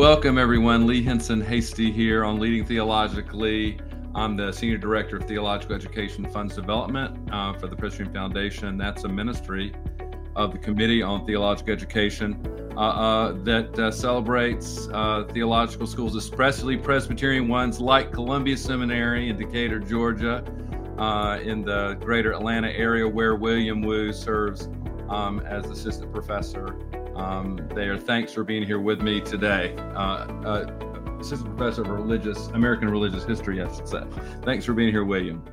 welcome everyone. Lee Hinson Hasty here on Leading Theologically. I'm the Senior Director of Theological Education Funds Development uh, for the Presbyterian Foundation. That's a ministry of the Committee on Theological Education uh, uh, that uh, celebrates uh, theological schools, especially Presbyterian ones like Columbia Seminary in Decatur, Georgia, uh, in the greater Atlanta area, where William Wu serves um, as assistant professor um, there. Thanks for being here with me today. Uh, uh, assistant professor of religious American religious history, I should say. Thanks for being here, William.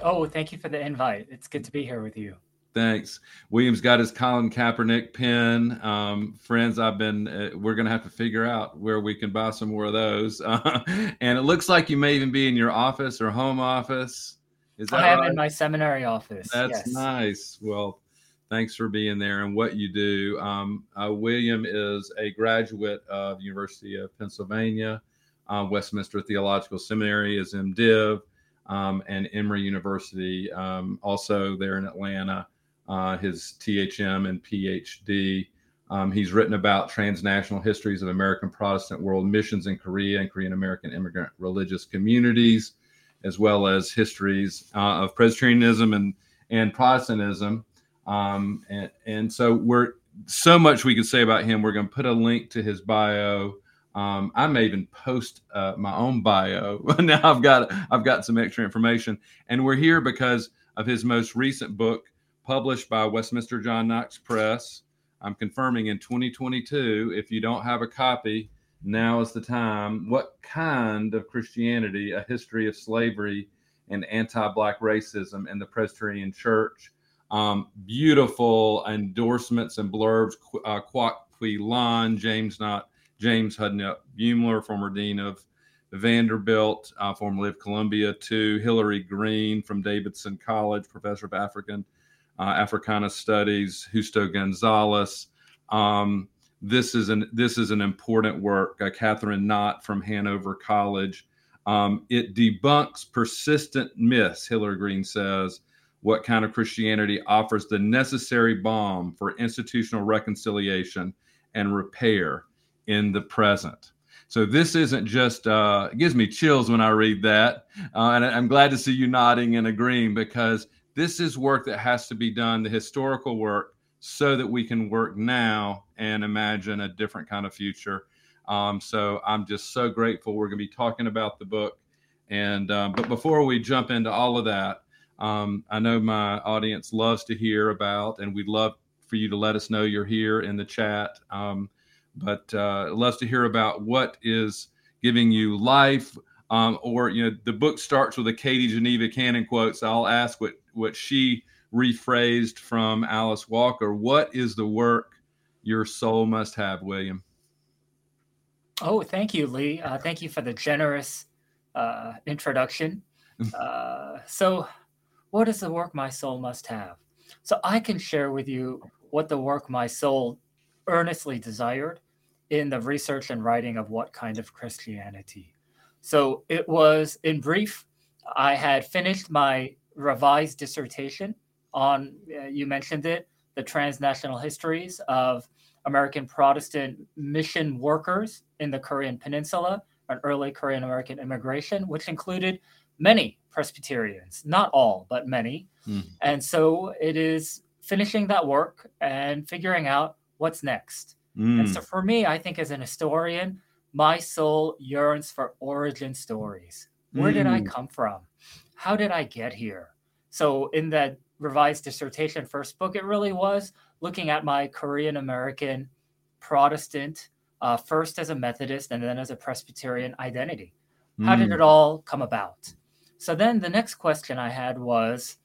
Oh, thank you for the invite. It's good to be here with you. Thanks. William's got his Colin Kaepernick pen. Um, friends, I've been, uh, we're going to have to figure out where we can buy some more of those. Uh, and it looks like you may even be in your office or home office. Is that I am right? in my seminary office. That's yes. nice. Well, Thanks for being there and what you do. Um, uh, William is a graduate of University of Pennsylvania, uh, Westminster Theological Seminary is MDiv, um, and Emory University, um, also there in Atlanta, uh, his THM and PhD. Um, he's written about transnational histories of American Protestant world missions in Korea and Korean American immigrant religious communities, as well as histories uh, of Presbyterianism and, and Protestantism. Um, and, and so we're so much we could say about him. We're going to put a link to his bio. Um, I may even post uh, my own bio. now I've got I've got some extra information, and we're here because of his most recent book, published by Westminster John Knox Press. I'm confirming in 2022. If you don't have a copy, now is the time. What kind of Christianity? A history of slavery and anti-black racism in the Presbyterian Church um, beautiful endorsements and blurbs. Uh, Kwok Lan, James not James Hudnut Beumler, former dean of Vanderbilt, uh, formerly of Columbia, to Hilary Green from Davidson College, professor of African uh, Africana Studies, Justo Gonzalez. Um, this is an this is an important work. Uh, Catherine Knott from Hanover College. Um, it debunks persistent myths. Hilary Green says what kind of Christianity offers the necessary balm for institutional reconciliation and repair in the present. So this isn't just uh, it gives me chills when I read that, uh, and I'm glad to see you nodding and agreeing because this is work that has to be done, the historical work, so that we can work now and imagine a different kind of future. Um, so I'm just so grateful. We're going to be talking about the book, and um, but before we jump into all of that, um, I know my audience loves to hear about, and we'd love for you to let us know you're here in the chat. Um, but uh, loves to hear about what is giving you life, um, or you know, the book starts with a Katie Geneva Cannon quote. So I'll ask what what she rephrased from Alice Walker. What is the work your soul must have, William? Oh, thank you, Lee. Uh, thank you for the generous uh, introduction. Uh, so what is the work my soul must have? So I can share with you what the work my soul earnestly desired in the research and writing of what kind of Christianity. So it was, in brief, I had finished my revised dissertation on, uh, you mentioned it, the transnational histories of American Protestant mission workers in the Korean Peninsula and early Korean American immigration, which included many Presbyterians, not all, but many. Mm. And so it is finishing that work and figuring out what's next. Mm. And so for me, I think as an historian, my soul yearns for origin stories. Where mm. did I hmm. come from? How did I get here? So in that revised dissertation first book, it really was looking at my Korean American Protestant, uh, first as a Methodist and then as a Presbyterian identity. How did hmm. it all come about? So then the next question I had was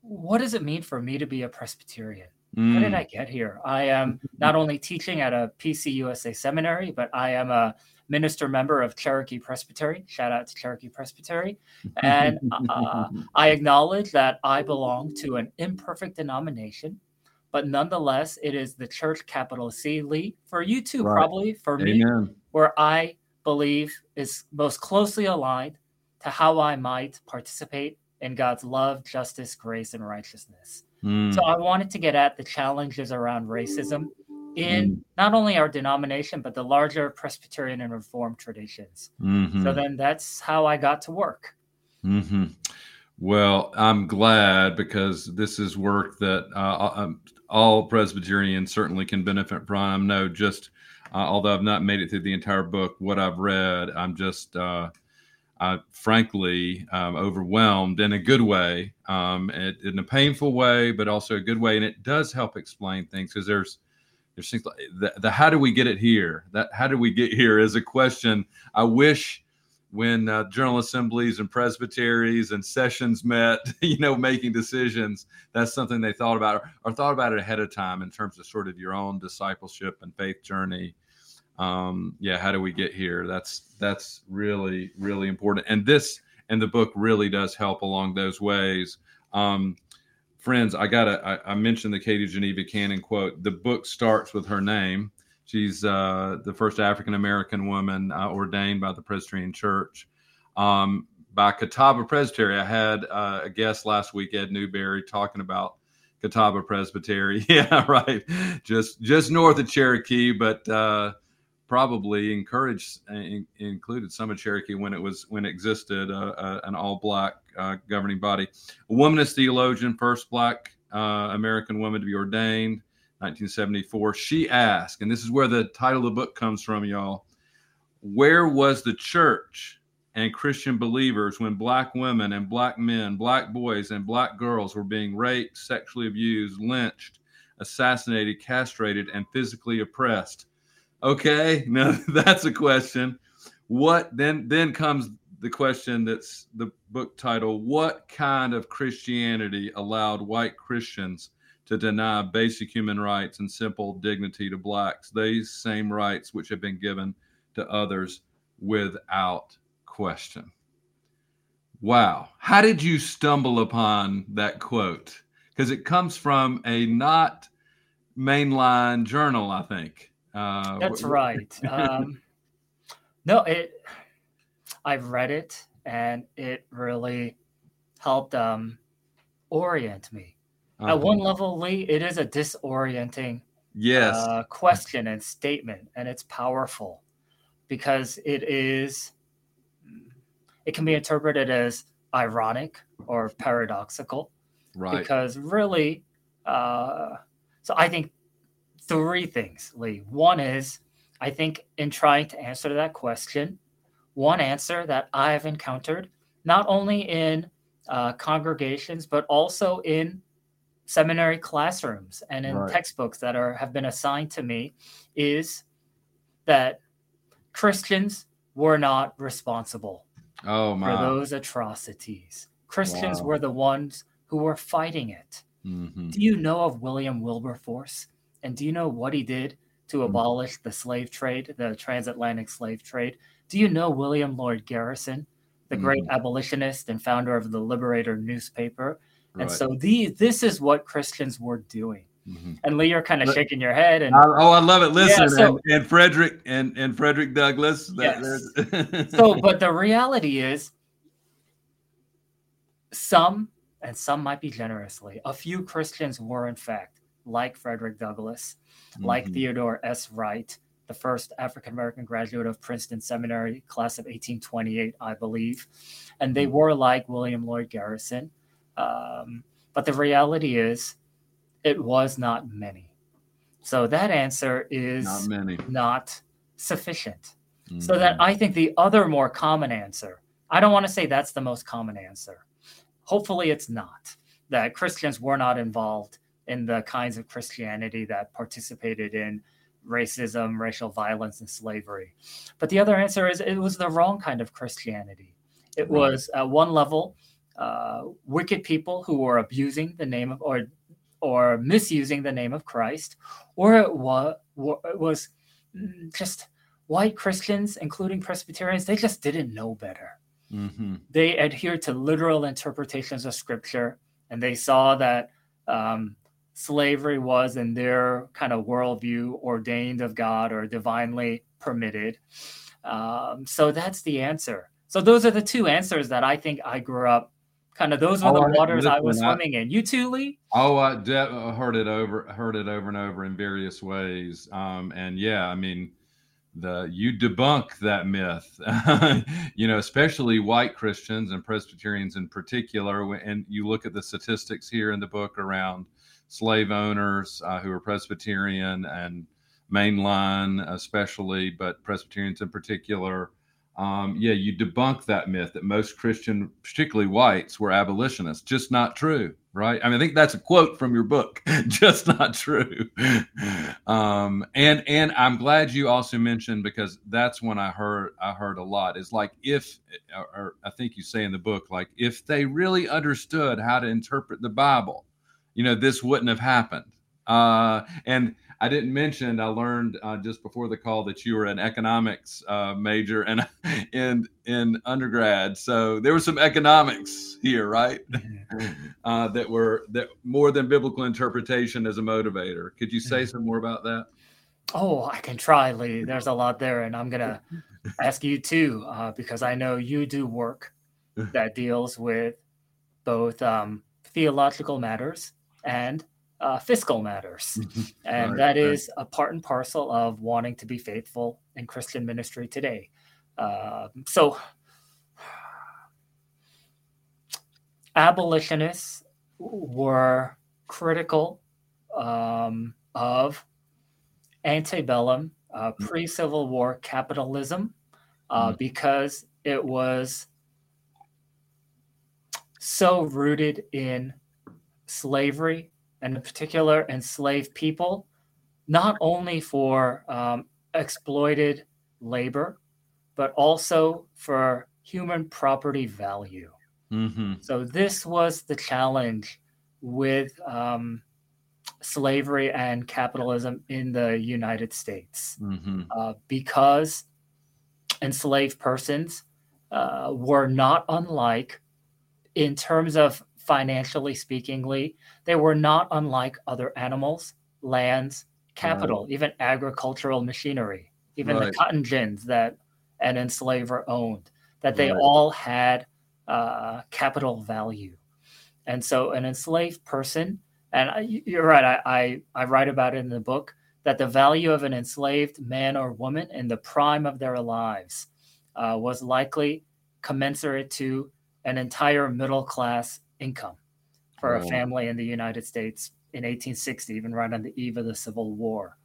what does it mean for me to be a Presbyterian? Mm. How did I get here? I am not only teaching at a PCUSA seminary, but I am a minister member of Cherokee Presbytery. Shout out to Cherokee Presbytery. And uh, I acknowledge that I belong to an imperfect denomination, but nonetheless, it is the church capital C, Lee, for you too, right. probably, for Amen. me, where I believe is most closely aligned to how I might participate in God's love, justice, grace, and righteousness. Mm. So I wanted to get at the challenges around racism in mm. not only our denomination but the larger Presbyterian and Reformed traditions. Mm-hmm. So then that's how I got to work. Mm-hmm. Well, I'm glad because this is work that uh, um, all Presbyterians certainly can benefit from. No, just uh, although I've not made it through the entire book, what I've read, I'm just uh, uh, frankly um, overwhelmed in a good way, um, it, in a painful way, but also a good way. And it does help explain things because there's there's things like the, the, how do we get it here? That how do we get here is a question. I wish when uh, general assemblies and presbyteries and sessions met, you know, making decisions, that's something they thought about or, or thought about it ahead of time in terms of sort of your own discipleship and faith journey um, yeah, how do we get here? That's that's really really important. And this and the book really does help along those ways. Um, friends, I gotta I, I, mentioned the Katie Geneva Cannon quote. The book starts with her name. She's uh, the first African American woman uh, ordained by the Presbyterian Church. Um, by Catawba Presbytery. I had uh, a guest last week, Ed Newberry, talking about Catawba Presbytery. yeah, right. Just just north of Cherokee, but uh, probably encouraged uh, in, included some of Cherokee when it was when it existed uh, uh, an all black uh, governing body. A womanist theologian, first black uh, American woman to be ordained, 1974. She asked, and this is where the title of the book comes from, y'all. Where was the church and Christian believers when black women and black men, black boys and black girls were being raped, sexually abused, lynched, assassinated, castrated, and physically oppressed? Okay, now that's a question. What then? Then comes the question that's the book title: What kind of Christianity allowed white Christians to deny basic human rights and simple dignity to blacks? These same rights which have been given to others without question. Wow. How did you stumble upon that quote? Because it comes from a not mainline journal, I think. Uh, That's right. Um, no, it. I've read it, and it really helped um, orient me. Uh-huh. At one level, Lee, it is a disorienting yes uh, question and statement, and it's powerful because it is. It can be interpreted as ironic or paradoxical, right? Because really, uh, so I think three things, Lee. One is, I think, in trying to answer that question, one answer that I've encountered, not only in uh, congregations, but also in seminary classrooms and in right. textbooks that are have been assigned to me, is that Christians were not responsible oh, for those atrocities. Christians wow. were the ones who were fighting it. Mm-hmm. Do you know of William Wilberforce? And do you know what he did to mm-hmm. abolish the slave trade, the transatlantic slave trade? Do you know William Lloyd Garrison, the great abolitionist and founder of the Liberator newspaper? Right. And so these, this is what Christians were doing. Mm-hmm. And Lee, you're kind of shaking your head. And oh, I love it. Listen, yeah, so, and, and, Frederick and, and Frederick Douglass. Yes. so, but the reality is, some and some might be generously, a few Christians were in fact like Frederick Douglass, mm-hmm. like Theodore S. Wright, the first African American graduate of Princeton Seminary, class of 1828, I believe. And they mm-hmm. were like William Lloyd Garrison. Um, but the reality is, it was not many. So that answer is not many, not sufficient. Mm-hmm. So that mm-hmm. I think the other more common answer, I don't want to say that's the most common answer. Hopefully, it's not that Christians were not involved in the kinds of Christianity that participated in racism, racial violence, and slavery. But the other answer is it was the wrong kind of Christianity. It was at one level uh, wicked people who were abusing the name of or or misusing the name of Christ, or it was, it was just white Christians, including Presbyterians. They just didn't know better. Mm-hmm. They adhered to literal interpretations of Scripture, and they saw that um, slavery was in their kind of worldview ordained of God or divinely permitted. Um, so that's the answer. So those are the two answers that I think I grew up Kind of those were oh, the waters I was swimming in. You too, Lee? Oh, I de- heard it over, heard it over and over in various ways. Um, and yeah, I mean, the you debunk that myth, you know, especially white Christians and Presbyterians in particular. And you look at the statistics here in the book around slave owners uh, who are Presbyterian and mainline, especially, but Presbyterians in particular um, yeah, you debunk that myth that most Christian, particularly whites, were abolitionists. Just not true, right? I mean, I think that's a quote from your book. Just not true. Um, and and I'm glad you also mentioned because that's when I heard I heard a lot. Is like if, or, or I think you say in the book, like if they really understood how to interpret the Bible, you know, this wouldn't have happened. Uh, and I didn't mention I learned uh, just before the call that you were an economics uh, major and in in undergrad. So there was some economics here, right? Uh, that were that more than biblical interpretation as a motivator. Could you say some more about that? Oh, I can try, Lee. There's a lot there, and I'm gonna ask you too uh, because I know you do work that deals with both um, theological matters and uh, fiscal matters. and right, that is right. a part and parcel of wanting to be faithful in Christian ministry today. Uh, so, abolitionists were critical um, of antebellum, uh, mm. pre Civil War capitalism, uh, mm. because it was so rooted in slavery and in particular enslaved people, not only for um, exploited labor, but also for human property value. Mm-hmm. So this was the challenge with um, slavery and capitalism in the United States, mm-hmm. uh, because enslaved persons uh, were not unlike, in terms of financially speakingly, they were not unlike other animals, lands, capital, right. even agricultural machinery, even right. the cotton gins that an enslaver owned, that they right. all had uh, capital value. And so an enslaved person, and I, you're right, I, I, I write about it in the book, that the value of an enslaved man or woman in the prime of their lives uh, was likely commensurate to an entire middle class income for a family in the United States in 1860, even right on the eve of the Civil War.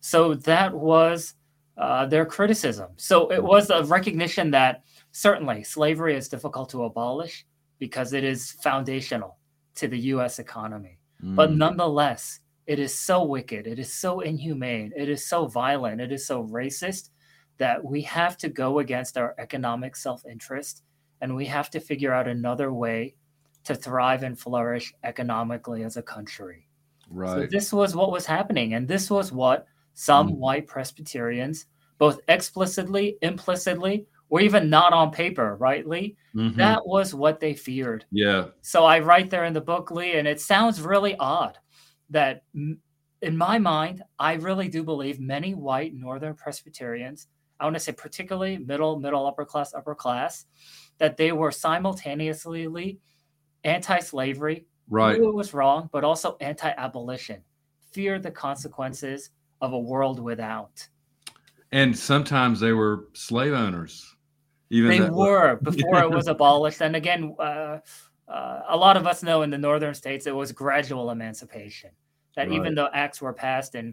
So that was uh, their criticism. So it was a recognition that certainly slavery is difficult to abolish because it is foundational to the US economy. Mm. But nonetheless, it is so wicked, it is so inhumane, it is so violent, it is so racist that we have to go against our economic self interest and we have to figure out another way to thrive and flourish economically as a country. Right. So this was what was happening, and this was what some mm. white Presbyterians, both explicitly, implicitly, or even not on paper, right, Lee? Mm-hmm. That was what they feared. Yeah. So I write there in the book, Lee, and it sounds really odd that, in my mind, I really do believe many white Northern Presbyterians, I want to say particularly middle, middle, upper class, upper class, that they were simultaneously anti-slavery, right? Knew it was wrong, but also anti-abolition, fear the consequences of a world without. And sometimes they were slave owners. Even they were before it was abolished. And again, uh, uh, a lot of us know in the northern states it was gradual emancipation. That right. even though acts were passed in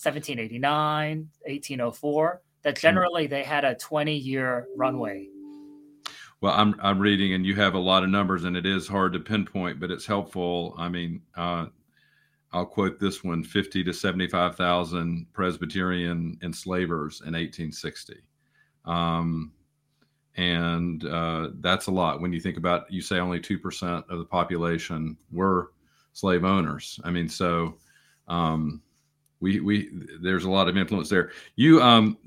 1789, 1804, that generally they had a 20 year runway well, I'm I'm reading, and you have a lot of numbers, and it is hard to pinpoint, but it's helpful. I mean, uh, I'll quote this one: fifty to seventy-five thousand Presbyterian enslavers in 1860, um, and uh, that's a lot when you think about. You say only two percent of the population were slave owners. I mean, so um, we we there's a lot of influence there. You um,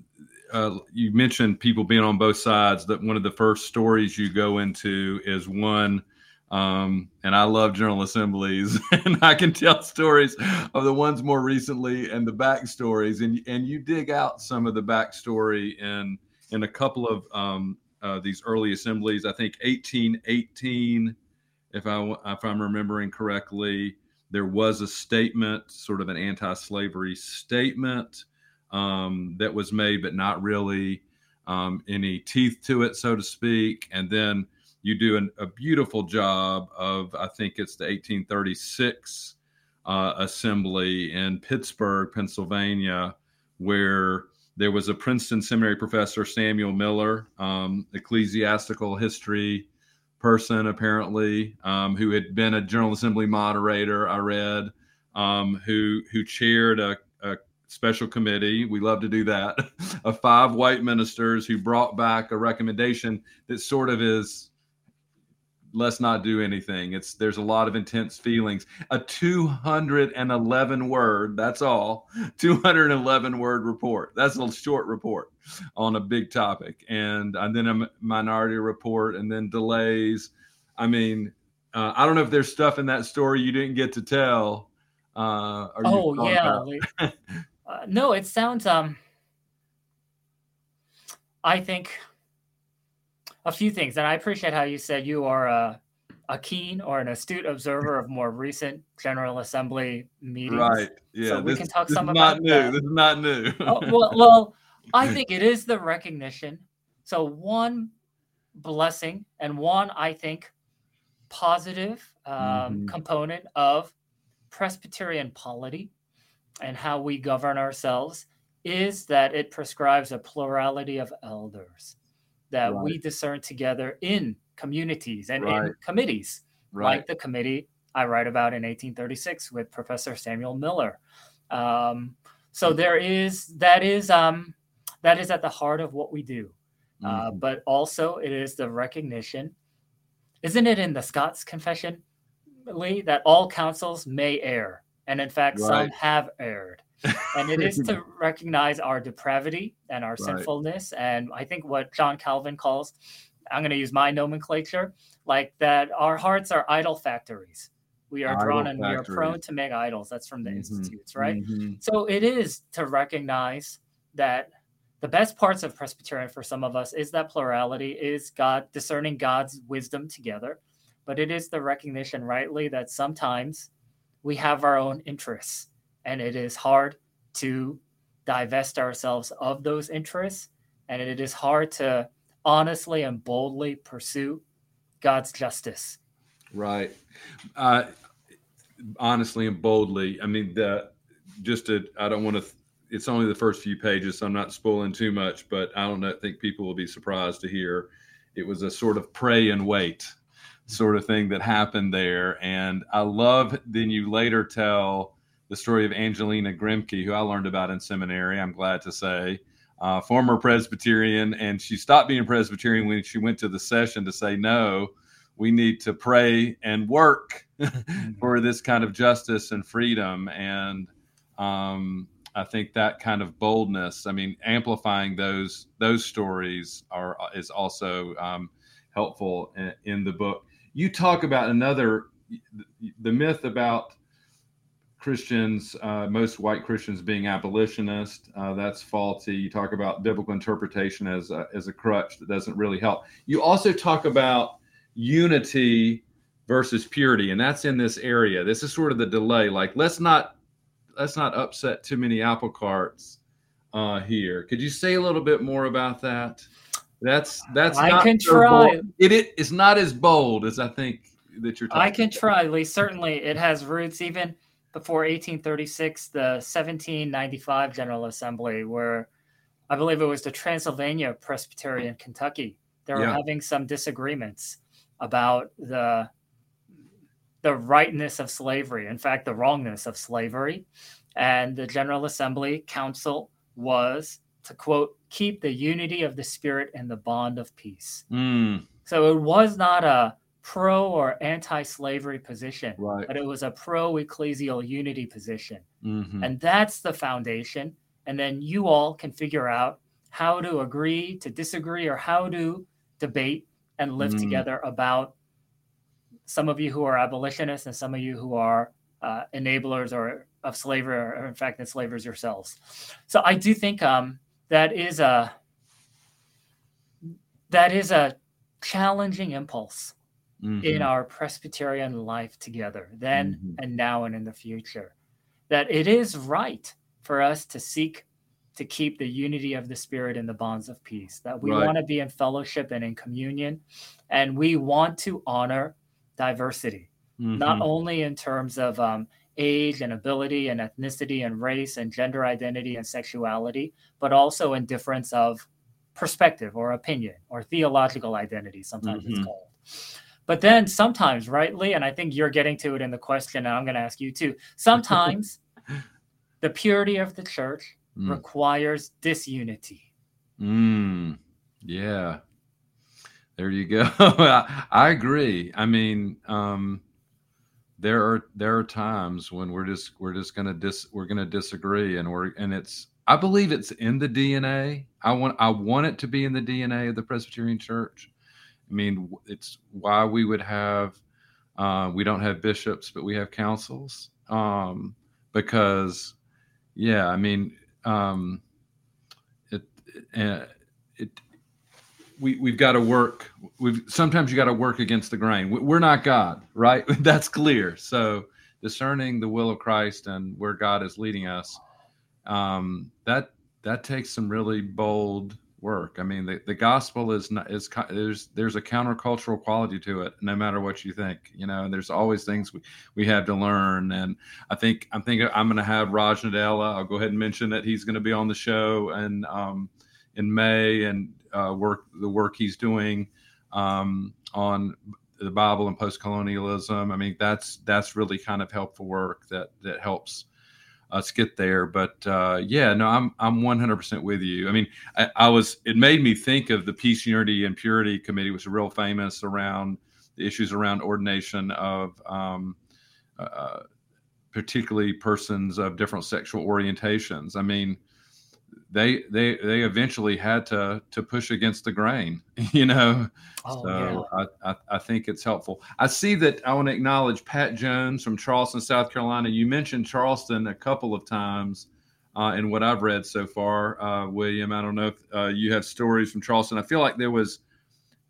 uh, you mentioned people being on both sides. That one of the first stories you go into is one, um, and I love General Assemblies, and I can tell stories of the ones more recently and the backstories, and and you dig out some of the backstory in in a couple of um, uh, these early assemblies. I think 1818 if I if I'm remembering correctly, there was a statement, sort of an anti-slavery statement um, that was made, but not really um, any teeth to it, so to speak. And then you do an, a beautiful job of, I think it's the 1836 uh, assembly in Pittsburgh, Pennsylvania, where there was a Princeton Seminary professor, Samuel Miller, um, ecclesiastical history person, apparently, um, who had been a General Assembly moderator. I read, um, who who chaired a, a special committee. We love to do that of five white ministers who brought back a recommendation that sort of is let's not do anything. It's there's a lot of intense feelings. A 211 word, that's all. 211 word report. That's a short report on a big topic. And and then a minority report and then delays. I mean, uh, I don't know if there's stuff in that story you didn't get to tell. Uh, oh yeah. no, it sounds um I think a few things, and I appreciate how you said you are a, a keen or an astute observer of more recent General Assembly meetings. Right. Yeah. So this, we can talk this some is about not new. that. This is not new. oh, well, well, I think it is the recognition. So one blessing and one, I think, positive um, Mhm. component of Presbyterian polity and how we govern ourselves is that it prescribes a plurality of elders that we discern together in communities and in committees right. like the committee I write about in 1836 with Professor Samuel Miller. Um, so there is that is um, that is at the heart of what we do, uh, Mhm. but also it is the recognition. Isn't it in the Scots Confession, Lee, that all councils may err, and in fact some have erred, and it is to recognize our depravity and our Right. sinfulness, and I think what John Calvin calls I'm going to use my nomenclature, like that our hearts are idol factories. We are drawn Idol and we are prone to make idols. That's from the Mhm. Institutes, right? Mhm. So it is to recognize that the best parts of Presbyterian for some of us is that plurality, is God discerning God's wisdom together. But it is the recognition, rightly, that sometimes we have our own interests and it is hard to divest ourselves of those interests. And it is hard to honestly and boldly pursue God's justice. Right. Uh, honestly and boldly, I mean, the just to, I don't want to, it's only the first few pages, so I'm not spoiling too much, but I don't know, think people will be surprised to hear it was a sort of pray and wait sort of thing that happened there. And I love, then you later tell the story of Angelina Grimke, who I learned about in seminary, I'm glad to say. Uh, former Presbyterian, and she stopped being Presbyterian when she went to the session to say, no, we need to pray and work for this kind of justice and freedom. And um, I think that kind of boldness, I mean, amplifying those those stories are is also um, helpful in, in the book. You talk about another the myth about Christians, uh, most white Christians being abolitionist. Uh, that's faulty. You talk about biblical interpretation as a, as a crutch that doesn't really help. You also talk about unity versus purity, and that's in this area. This is sort of the delay. Like, let's not let's not upset too many apple carts uh, here. Could you say a little bit more about that? That's that's I not can try. It, it it's not as bold as I think that you're. Talking I can about. try, Lee. Certainly, it has roots even before 1836, the 1795 General Assembly, where I believe it was the Transylvania Presbytery Kentucky. They were Yeah. having some disagreements about the the rightness of slavery, in fact, the wrongness of slavery. And the General Assembly Council was to quote, keep the unity of the spirit and the bond of peace. Mm, So it was not a pro or anti slavery position, right. but it was a pro ecclesial unity position. Mhm. And that's the foundation. And then you all can figure out how to agree, to disagree, or how to debate and live Mm. together about some of you who are abolitionists and some of you who are uh, enablers or of slavery or, or in fact enslavers yourselves. So I do think um, that is a that is a challenging impulse mm-hmm. in our Presbyterian life together, then mm-hmm. and now and in the future. That it is right for us to seek to keep the unity of the Spirit in the bonds of peace, that we right. want to be in fellowship and in communion, and we want to honor diversity, mm-hmm. not only in terms of um, age and ability and ethnicity and race and gender identity and sexuality, but also in difference of perspective or opinion or theological identity, sometimes mm-hmm. it's called. But then sometimes, rightly, and I think you're getting to it in the question, and I'm going to ask you too. Sometimes the purity of the church mm. requires disunity. Mm. Yeah. There you go. I, I, agree. I mean, um, there are there are times when we're just we're just gonna dis we're gonna disagree, and we're and it's I believe it's in the DNA. I want I want it to be in the DNA of the Presbyterian Church. I mean, it's why we would have uh, we don't have bishops, but we have councils um, because, yeah, I mean, um, it, it, it we we've got to work. We've sometimes you got to work against the grain. We're not God, right? That's clear. So discerning the will of Christ and where God is leading us, um, that that takes some really bold work. I mean, the, the gospel is not is there's there's a countercultural quality to it, no matter what you think. You know, and there's always things we, we have to learn. And I think I'm thinking I'm going to have Raj Nadella. I'll go ahead and mention that he's going to be on the show and um, in May and uh, work the work he's doing um, on the Bible and post colonialism. I mean, that's that's really kind of helpful work that that helps us get there. But uh, yeah, no, I'm I'm 100% with you. I mean, I, I, was it made me think of the Peace, Unity, and Purity Committee, which is real famous around the issues around ordination of um, uh, particularly persons of different sexual orientations. I mean, they they they eventually had to to push against the grain you know oh, so yeah. I, I, I think it's helpful i see that i want to acknowledge pat jones from charleston south carolina you mentioned charleston a couple of times uh, in what i've read so far uh, william i don't know if uh, you have stories from charleston i feel like there was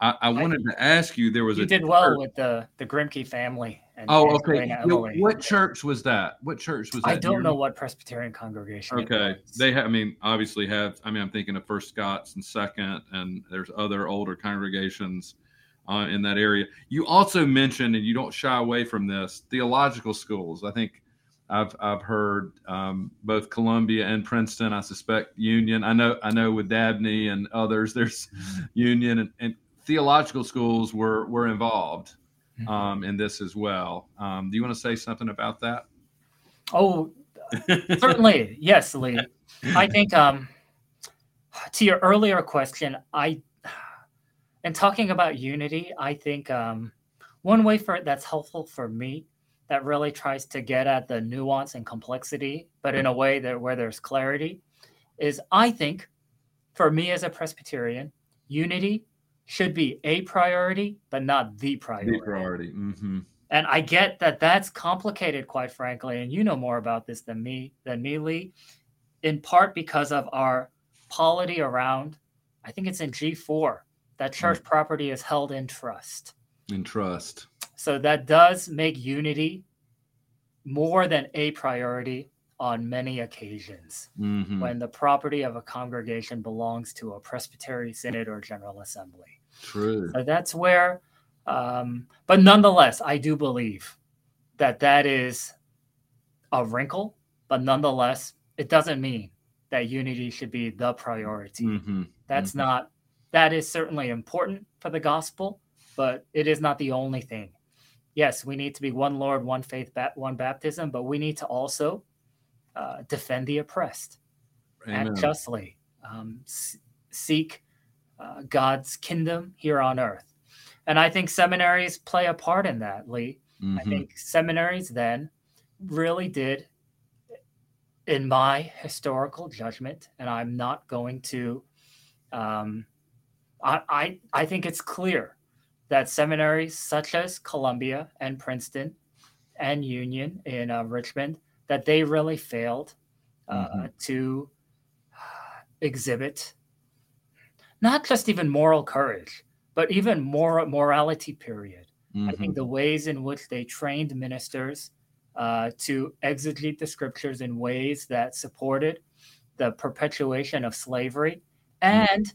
I, I wanted I, to ask you. There was you a did church. well with the the Grimke family. And, oh, okay. what church was that? What church was that? I don't know what Presbyterian congregation. Okay, they have. I mean, obviously have. I mean, I'm thinking of First Scots and Second, and there's other older congregations uh, in that area. You also mentioned, and you don't shy away from this, theological schools. I think I've I've heard um, both Columbia and Princeton. I suspect Union. I know I know with Dabney and others, there's. Union and, and theological schools were were involved. Um, in this as well. Um, do you want to say something about that? Oh, certainly, yes, Lee. I think um, to your earlier question, I in talking about unity, I think um, one way for that's helpful for me that really tries to get at the nuance and complexity, but in a way that where there's clarity, is I think for me as a Presbyterian, unity should be a priority, but not the priority. The priority. Mm-hmm. And I get that that's complicated, quite frankly. And you know more about this than me, than me, Lee, in part because of our polity around, I think it's in G4, that mm. church mm-hmm. property is held in trust. In trust. So that does make unity more than a priority on many occasions mm-hmm. when the property of a congregation belongs to a presbytery synod or general assembly. True. So that's where, um, but nonetheless, I do believe that that is a wrinkle, but nonetheless, it doesn't mean that unity should be the priority. Mm-hmm. That's mm-hmm. not, that is certainly important for the gospel, but it is not the only thing. Yes, we need to be one Lord, one faith, one baptism, but we need to also uh, defend the oppressed, Amen. act justly, um, s- seek uh, God's kingdom here on earth. And I think seminaries play a part in that, Lee. Mm-hmm. I think seminaries then really did, in my historical judgment, and I'm not going to, um, I, I, I think it's clear that seminaries such as Columbia and Princeton and Union in uh, Richmond that they really failed uh, mm-hmm. to exhibit not just even moral courage, but even moral morality period Mm-hmm. I think mm-hmm. the ways in which they trained ministers uh, to exegete the scriptures in ways that supported the perpetuation of slavery mm-hmm. and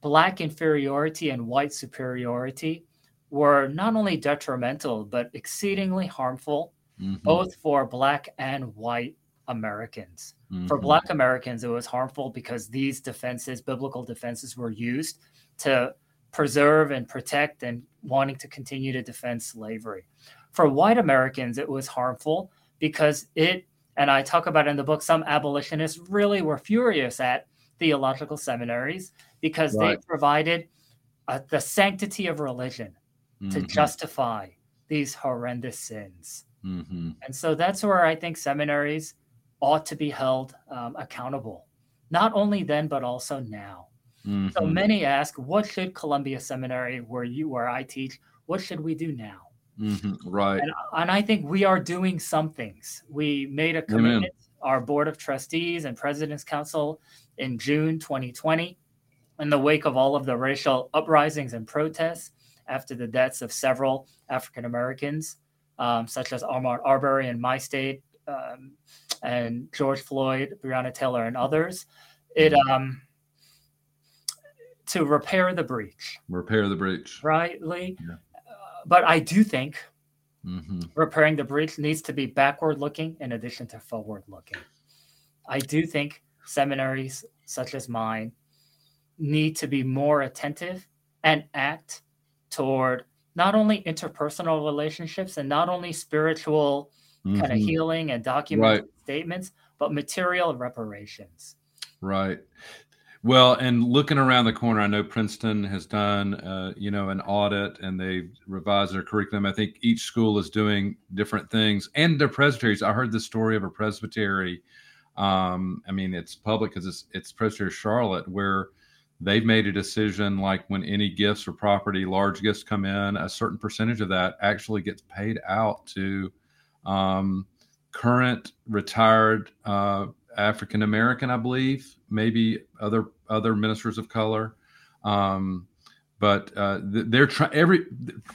black inferiority and white superiority were not only detrimental but exceedingly harmful mm-hmm. both for black and white Americans. Mm-hmm. For black Americans, it was harmful because these defenses, biblical defenses, were used to preserve and protect and wanting to continue to defend slavery. For white Americans, it was harmful because it, and I talk about in the book, some abolitionists really were furious at theological seminaries because right. they provided uh, the sanctity of religion mm-hmm. to justify these horrendous sins. Mm-hmm. And so that's where I think seminaries ought to be held um, accountable, not only then, but also now. Mm-hmm. So many ask, what should Columbia Seminary, where you, where I teach, what should we do now? Mm-hmm. Right. And, and, I think we are doing some things. We made a commitment, Amen. our board of trustees and president's council in June 2020, in the wake of all of the racial uprisings and protests after the deaths of several African Americans, um, such as Ahmaud Arbery in my state, um, and George Floyd, Breonna Taylor, and others. It mm-hmm. um to repair the breach. Repair the breach. Right, Lee. Yeah. Uh, but I do think mm-hmm. repairing the breach needs to be backward looking in addition to forward looking. I do think seminaries such as mine need to be more attentive and act toward not only interpersonal relationships and not only spiritual mm-hmm. kind of healing and documented right. statements, but material reparations. Right. Well, and looking around the corner, I know Princeton has done, uh, you know, an audit and they revised their curriculum. I think each school is doing different things, and their presbyteries. I heard the story of a presbytery. Um, I mean, it's public because it's it's Presbytery Charlotte, where they've made a decision like when any gifts or property, large gifts come in, a certain percentage of that actually gets paid out to um, current retired uh, African American, I believe, maybe other other ministers of color. Um, but uh, they're trying. Every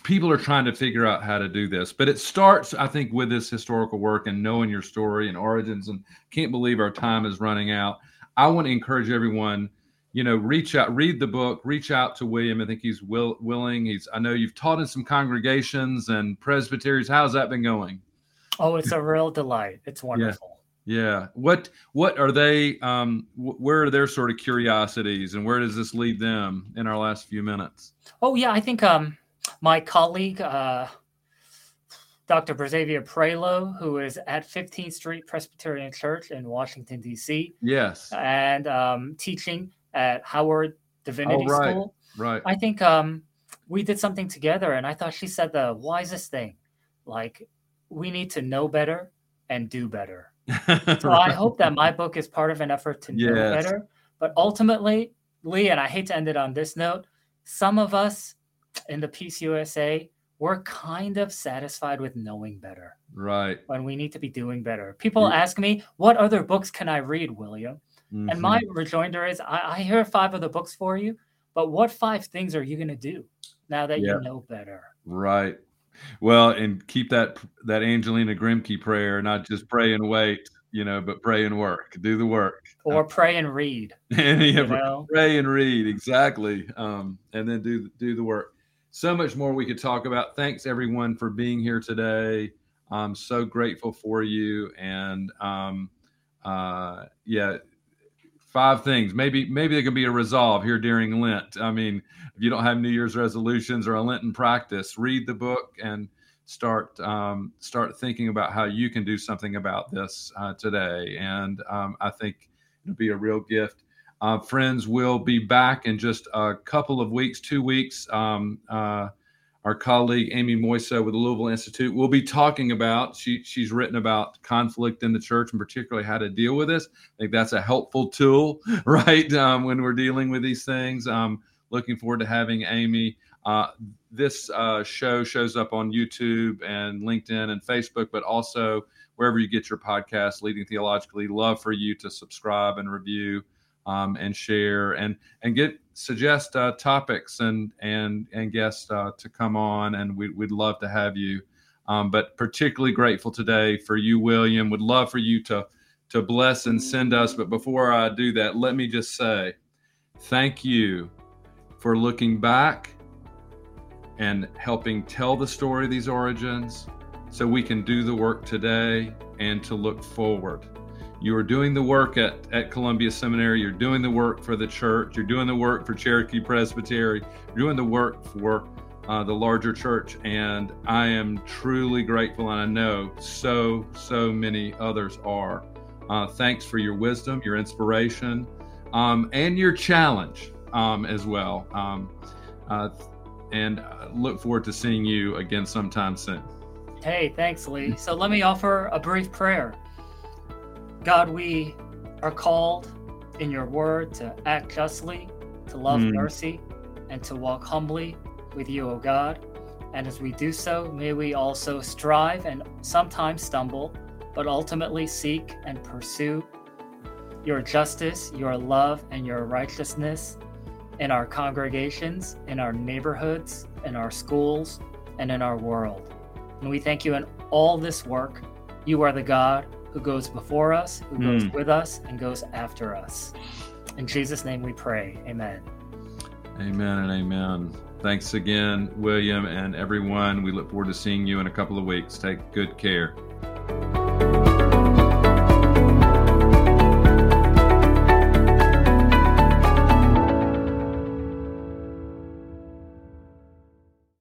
people are trying to figure out how to do this. But it starts, I think, with this historical work and knowing your story and origins. And can't believe our time is running out. I want to encourage everyone. You know, reach out, read the book, reach out to William. I think he's will, willing. He's. I know you've taught in some congregations and presbyteries. How's that been going? Oh, it's a real delight. It's wonderful. Yeah. yeah. What what are they um where are their sort of curiosities and where does this lead them in our last few minutes? Oh yeah, I think um my colleague uh Dr. Brazavia Prelo, who is at 15th Street Presbyterian Church in Washington, D.C. Yes. And um, teaching at Howard Divinity oh, right. School. Right. I think um, we did something together, and I thought she said the wisest thing. Like, we need to know better and do better. so I hope that my book is part of an effort to know better. But ultimately, Lee, and I hate to end it on this note, some of us in the PCUSA, we're kind of satisfied with knowing better. Right. When we need to be doing better. People yeah. ask me, what other books can I read, William? Mm-hmm. And my rejoinder is, I, I hear five of the books for you, but what five things are you going to do now that yeah. you know better? Right. Well, and keep that that Angelina Grimke prayer, not just pray and wait, you know, but pray and work. Do the work. Or pray and read. yeah, pray and read exactly, um, and then do do the work. So much more we could talk about. Thanks everyone for being here today. I'm so grateful for you, and um, uh, yeah, five things. Maybe maybe there can be a resolve here during Lent. I mean, if you don't have New Year's resolutions or a Lenten practice, read the book and start um, start thinking about how you can do something about this uh, today. And um, I think it'll be a real gift. Uh, friends, will be back in just a couple of weeks, two weeks. Um, uh, our colleague Amy Moisa with the Louisville Institute will be talking about. She she's written about conflict in the church and particularly how to deal with this. I think that's a helpful tool, right, um, when we're dealing with these things. Um, looking forward to having Amy. Uh, this uh, show shows up on YouTube and LinkedIn and Facebook, but also wherever you get your podcast, Leading Theologically. Love for you to subscribe and review. Um, and share and and get suggest uh, topics and and and guests uh, to come on, and we, would love to have you. Um, but particularly grateful today for you, William. Would love for you to to bless and send us. But before I do that, let me just say thank you for looking back and helping tell the story of these origins so we can do the work today and to look forward. You are doing the work at, at Columbia Seminary. You're doing the work for the church. You're doing the work for Cherokee Presbytery. You're doing the work for uh, the larger church. And I am truly grateful, and I know so, so many others are. Uh, thanks for your wisdom, your inspiration, um, and your challenge um, as well. Um, uh, and look forward to seeing you again sometime soon. Hey, thanks, Lee. So let me offer a brief prayer. God, we are called in your word to act justly, to love mm. mercy, and to walk humbly with you, O God. And as we do so, may we also strive and sometimes stumble, but ultimately seek and pursue your justice, your love, and your righteousness in our congregations, in our neighborhoods, in our schools, and in our world. And we thank you in all this work. You are the God who goes before us, who goes mm. with us, and goes after us. In Jesus' name we pray. Amen. Amen and amen. Thanks again, William and everyone. We look forward to seeing you in a couple of weeks. Take good care.